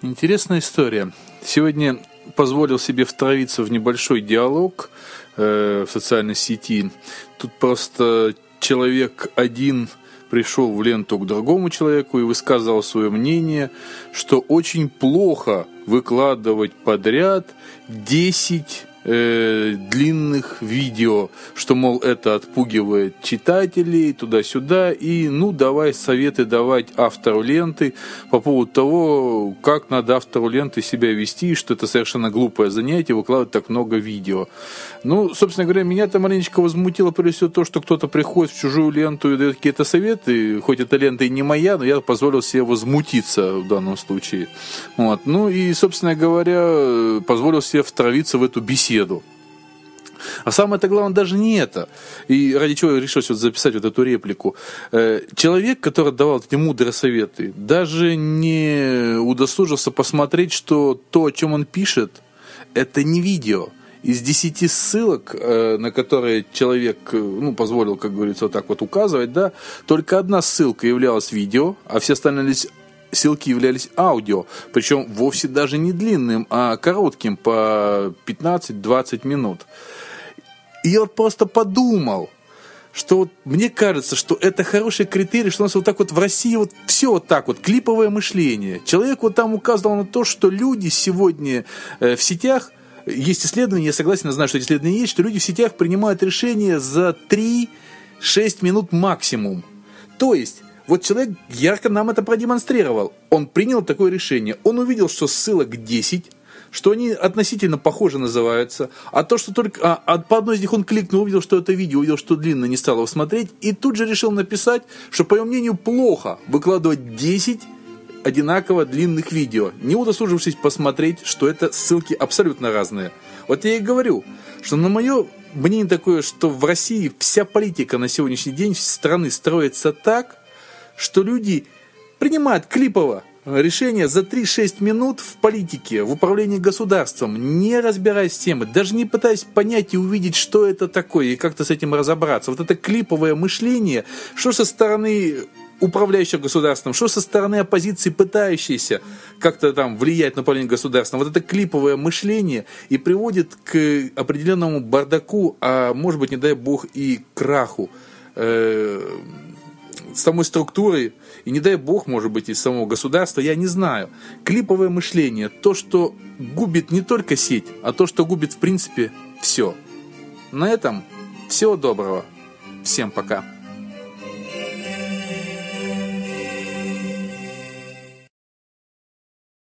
Интересная история. Сегодня позволил себе втравиться в небольшой диалог э, в социальной сети. Тут просто человек один пришел в ленту к другому человеку и высказывал свое мнение, что очень плохо выкладывать подряд 10 э, длинных видео, что, мол, это отпугивает читателей туда-сюда, и, ну, давай советы давать автору ленты по поводу того, как надо автору ленты себя вести, что это совершенно глупое занятие, выкладывать так много видео. Ну, собственно говоря, меня это маленечко возмутило, прежде всего, то, что кто-то приходит в чужую ленту и дает какие-то советы, хоть эта лента и не моя, но я позволил себе возмутиться в данном случае. Вот. Ну и, собственно говоря, позволил себе втравиться в эту беседу беседу. А самое-то главное даже не это. И ради чего я решил вот записать вот эту реплику. Э, человек, который давал эти мудрые советы, даже не удосужился посмотреть, что то, о чем он пишет, это не видео. Из десяти ссылок, э, на которые человек э, ну, позволил, как говорится, вот так вот указывать, да, только одна ссылка являлась видео, а все остальные ссылки являлись аудио, причем вовсе даже не длинным, а коротким, по 15-20 минут. И я вот просто подумал, что вот мне кажется, что это хороший критерий, что у нас вот так вот в России вот все вот так вот, клиповое мышление. Человек вот там указывал на то, что люди сегодня э, в сетях, есть исследования, я согласен, я знаю, что эти исследования есть, что люди в сетях принимают решения за 3-6 минут максимум. То есть вот человек ярко нам это продемонстрировал. Он принял такое решение. Он увидел, что ссылок 10, что они относительно похожи называются, а то, что только а, а по одной из них он кликнул, увидел, что это видео, увидел, что длинно, не стал его смотреть, и тут же решил написать, что, по его мнению, плохо выкладывать 10 одинаково длинных видео, не удосужившись посмотреть, что это ссылки абсолютно разные. Вот я и говорю, что на мое мнение такое, что в России вся политика на сегодняшний день страны строится так, что люди принимают клипово решение за 3-6 минут в политике, в управлении государством, не разбираясь с темой, даже не пытаясь понять и увидеть, что это такое, и как-то с этим разобраться. Вот это клиповое мышление, что со стороны управляющего государством, что со стороны оппозиции, пытающейся как-то там влиять на управление государством. Вот это клиповое мышление и приводит к определенному бардаку, а может быть, не дай бог, и краху э, самой структуры, и не дай бог, может быть, из самого государства, я не знаю. Клиповое мышление, то, что губит не только сеть, а то, что губит, в принципе, все. На этом всего доброго. Всем пока.